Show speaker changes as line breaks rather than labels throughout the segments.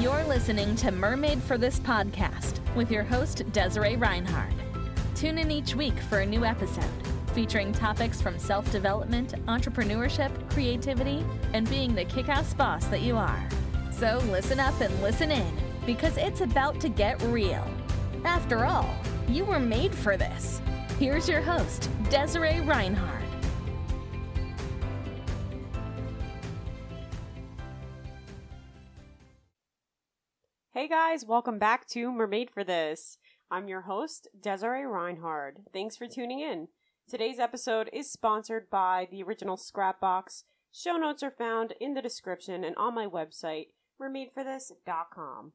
You're listening to Mermaid for This podcast with your host, Desiree Reinhardt. Tune in each week for a new episode featuring topics from self development, entrepreneurship, creativity, and being the kick ass boss that you are. So listen up and listen in because it's about to get real. After all, you were made for this. Here's your host, Desiree Reinhardt.
Guys, welcome back to Mermaid for This. I'm your host, Desiree Reinhardt. Thanks for tuning in. Today's episode is sponsored by the original Scrapbox. Show notes are found in the description and on my website, mermaidforthis.com.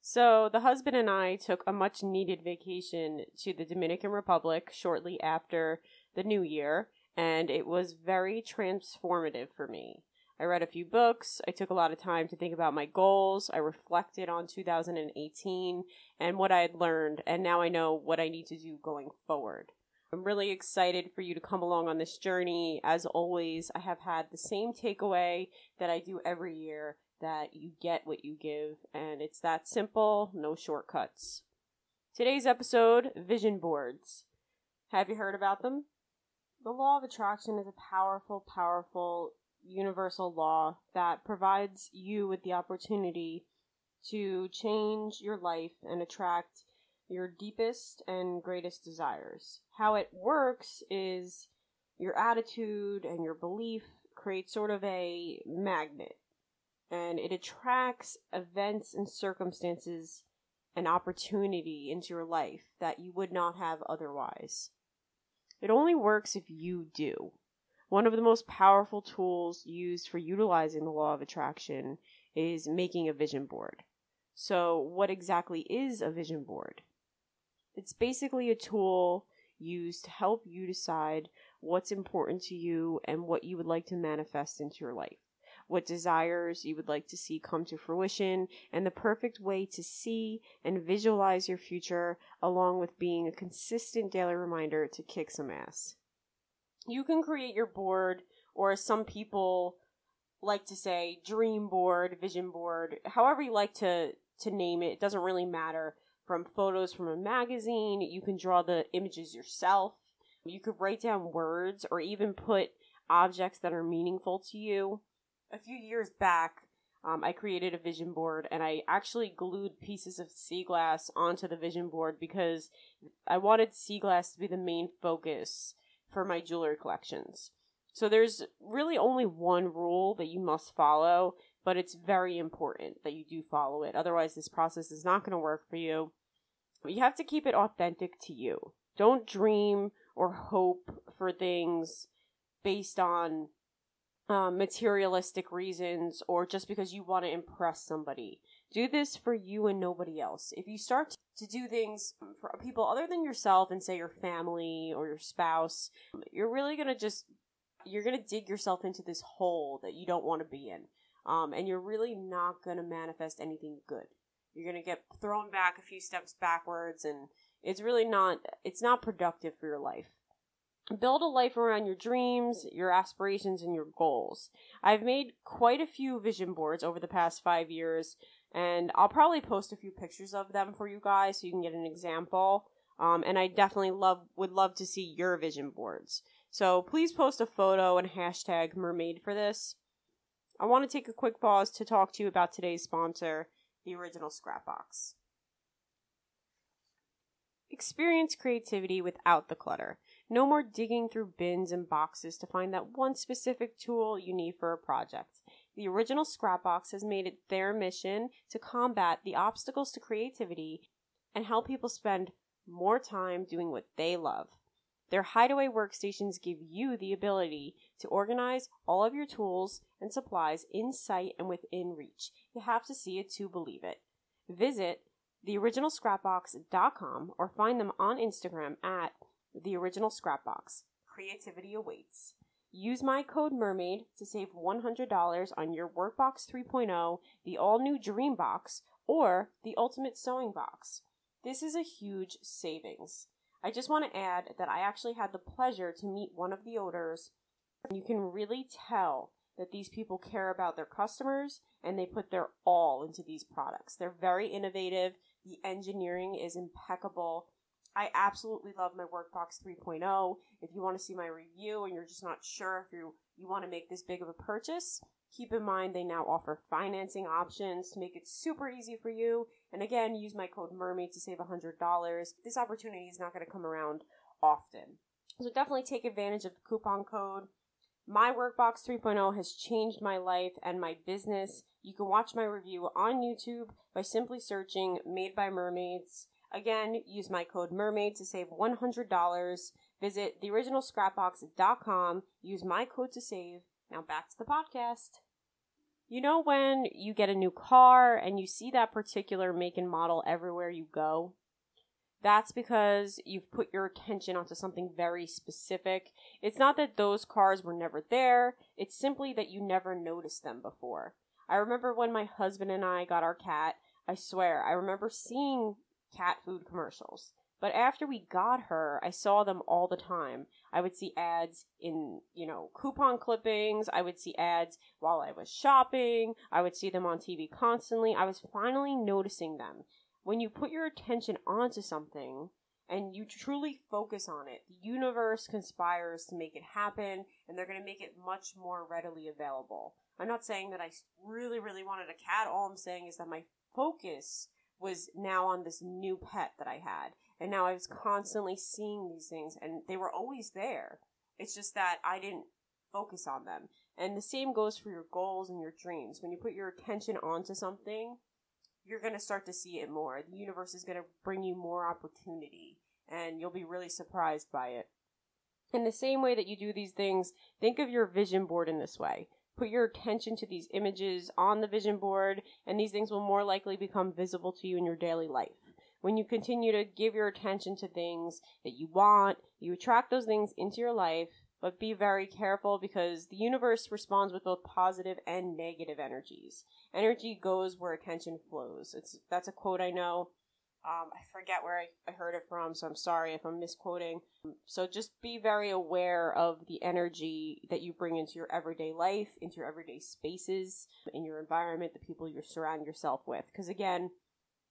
So, the husband and I took a much needed vacation to the Dominican Republic shortly after the new year, and it was very transformative for me. I read a few books. I took a lot of time to think about my goals. I reflected on 2018 and what I had learned, and now I know what I need to do going forward. I'm really excited for you to come along on this journey. As always, I have had the same takeaway that I do every year that you get what you give, and it's that simple, no shortcuts. Today's episode Vision Boards. Have you heard about them? The law of attraction is a powerful, powerful universal law that provides you with the opportunity to change your life and attract your deepest and greatest desires. How it works is your attitude and your belief create sort of a magnet and it attracts events and circumstances and opportunity into your life that you would not have otherwise. It only works if you do. One of the most powerful tools used for utilizing the law of attraction is making a vision board. So, what exactly is a vision board? It's basically a tool used to help you decide what's important to you and what you would like to manifest into your life, what desires you would like to see come to fruition, and the perfect way to see and visualize your future, along with being a consistent daily reminder to kick some ass you can create your board, or some people like to say, dream board, vision board, however you like to to name it. It doesn't really matter. From photos from a magazine, you can draw the images yourself. You could write down words or even put objects that are meaningful to you. A few years back, um, I created a vision board and I actually glued pieces of sea glass onto the vision board because I wanted sea glass to be the main focus for my jewelry collections. So there's really only one rule that you must follow, but it's very important that you do follow it. Otherwise, this process is not going to work for you. You have to keep it authentic to you. Don't dream or hope for things based on um, materialistic reasons or just because you want to impress somebody. Do this for you and nobody else. If you start to do things for people other than yourself and say your family or your spouse, you're really going to just you're going to dig yourself into this hole that you don't want to be in. Um, and you're really not going to manifest anything good. You're going to get thrown back a few steps backwards and it's really not it's not productive for your life. Build a life around your dreams, your aspirations, and your goals. I've made quite a few vision boards over the past five years, and I'll probably post a few pictures of them for you guys so you can get an example. Um, and I definitely love would love to see your vision boards. So please post a photo and hashtag mermaid for this. I want to take a quick pause to talk to you about today's sponsor, the original Scrapbox. Experience creativity without the clutter. No more digging through bins and boxes to find that one specific tool you need for a project. The original Scrapbox has made it their mission to combat the obstacles to creativity and help people spend more time doing what they love. Their hideaway workstations give you the ability to organize all of your tools and supplies in sight and within reach. You have to see it to believe it. Visit theoriginalscrapbox.com or find them on Instagram at the original Scrapbox. Creativity awaits. Use my code MERMAID to save $100 on your Workbox 3.0, the all new Dream Box, or the Ultimate Sewing Box. This is a huge savings. I just want to add that I actually had the pleasure to meet one of the owners. You can really tell that these people care about their customers and they put their all into these products. They're very innovative. The engineering is impeccable. I absolutely love my Workbox 3.0. If you want to see my review and you're just not sure if you you want to make this big of a purchase, keep in mind they now offer financing options to make it super easy for you. And again, use my code MERMAID to save $100. This opportunity is not going to come around often. So definitely take advantage of the coupon code. My Workbox 3.0 has changed my life and my business. You can watch my review on YouTube by simply searching Made by Mermaids. Again, use my code MERMAID to save $100. Visit theoriginalscrapbox.com. Use my code to save. Now back to the podcast. You know when you get a new car and you see that particular make and model everywhere you go? That's because you've put your attention onto something very specific. It's not that those cars were never there, it's simply that you never noticed them before. I remember when my husband and I got our cat, I swear, I remember seeing cat food commercials. But after we got her, I saw them all the time. I would see ads in, you know, coupon clippings. I would see ads while I was shopping. I would see them on TV constantly. I was finally noticing them. When you put your attention onto something and you truly focus on it, the universe conspires to make it happen and they're going to make it much more readily available. I'm not saying that I really, really wanted a cat. All I'm saying is that my focus was now on this new pet that I had. And now I was constantly seeing these things and they were always there. It's just that I didn't focus on them. And the same goes for your goals and your dreams. When you put your attention onto something, you're going to start to see it more. The universe is going to bring you more opportunity and you'll be really surprised by it. In the same way that you do these things, think of your vision board in this way put your attention to these images on the vision board, and these things will more likely become visible to you in your daily life. When you continue to give your attention to things that you want, you attract those things into your life, but be very careful because the universe responds with both positive and negative energies. Energy goes where attention flows. It's that's a quote I know um, I forget where I, I heard it from, so I'm sorry if I'm misquoting. So just be very aware of the energy that you bring into your everyday life, into your everyday spaces, in your environment, the people you surround yourself with. Because again,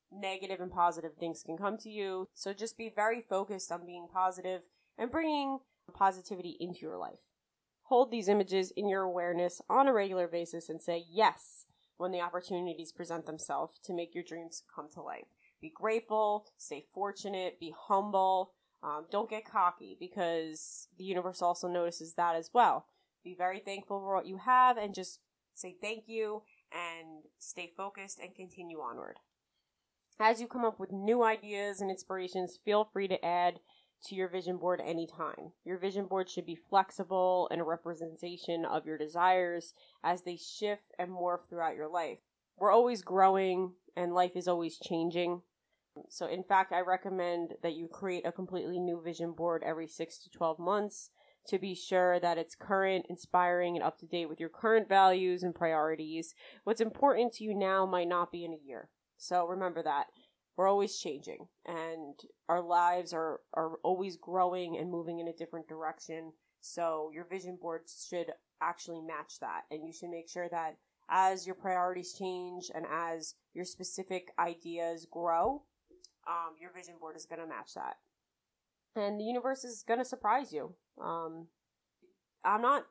negative and positive things can come to you. So just be very focused on being positive and bringing positivity into your life. Hold these images in your awareness on a regular basis and say yes when the opportunities present themselves to make your dreams come to life be grateful, stay fortunate, be humble. Um, don't get cocky because the universe also notices that as well. Be very thankful for what you have and just say thank you and stay focused and continue onward. As you come up with new ideas and inspirations, feel free to add to your vision board anytime. Your vision board should be flexible and a representation of your desires as they shift and morph throughout your life. We're always growing and life is always changing. So, in fact, I recommend that you create a completely new vision board every six to 12 months to be sure that it's current, inspiring, and up to date with your current values and priorities. What's important to you now might not be in a year. So, remember that. We're always changing, and our lives are, are always growing and moving in a different direction. So, your vision board should actually match that, and you should make sure that as your priorities change and as your specific ideas grow, um, your vision board is going to match that. And the universe is going to surprise you. Um, I'm not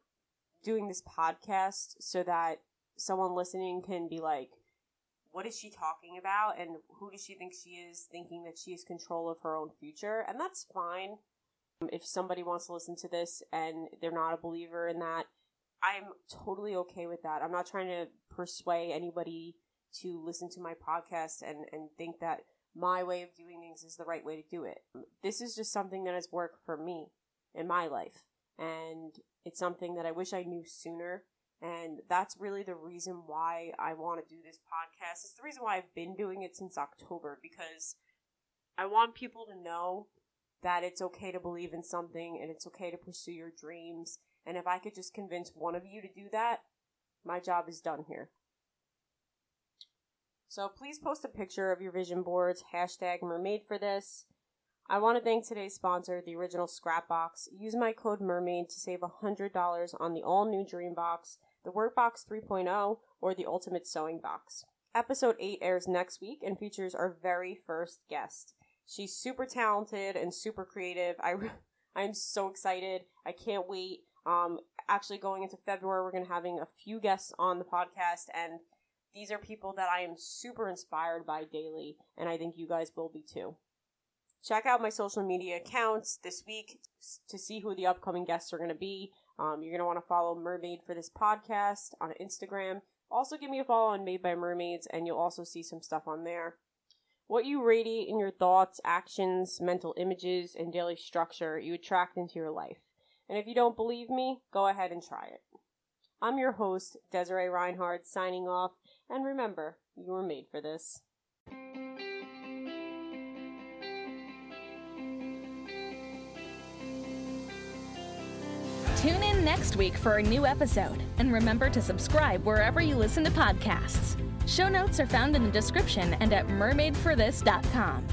doing this podcast so that someone listening can be like, what is she talking about? And who does she think she is, thinking that she has control of her own future? And that's fine. If somebody wants to listen to this and they're not a believer in that, I'm totally okay with that. I'm not trying to persuade anybody to listen to my podcast and, and think that my way of doing things is the right way to do it. This is just something that has worked for me in my life. And it's something that I wish I knew sooner. And that's really the reason why I want to do this podcast. It's the reason why I've been doing it since October because I want people to know that it's okay to believe in something and it's okay to pursue your dreams. And if I could just convince one of you to do that, my job is done here. So please post a picture of your vision boards, hashtag mermaid for this. I want to thank today's sponsor, the original Scrapbox. Use my code MERMAID to save $100 on the all new Dream Box, the Workbox 3.0, or the Ultimate Sewing Box. Episode 8 airs next week and features our very first guest. She's super talented and super creative. I, I'm so excited. I can't wait. Um, actually, going into February, we're going to having a few guests on the podcast, and these are people that I am super inspired by daily, and I think you guys will be too. Check out my social media accounts this week to see who the upcoming guests are going to be. Um, you're going to want to follow Mermaid for this podcast on Instagram. Also, give me a follow on Made by Mermaids, and you'll also see some stuff on there. What you radiate in your thoughts, actions, mental images, and daily structure, you attract into your life. And if you don't believe me, go ahead and try it. I'm your host, Desiree Reinhardt, signing off. And remember, you were made for this.
Tune in next week for a new episode, and remember to subscribe wherever you listen to podcasts. Show notes are found in the description and at mermaidforthis.com.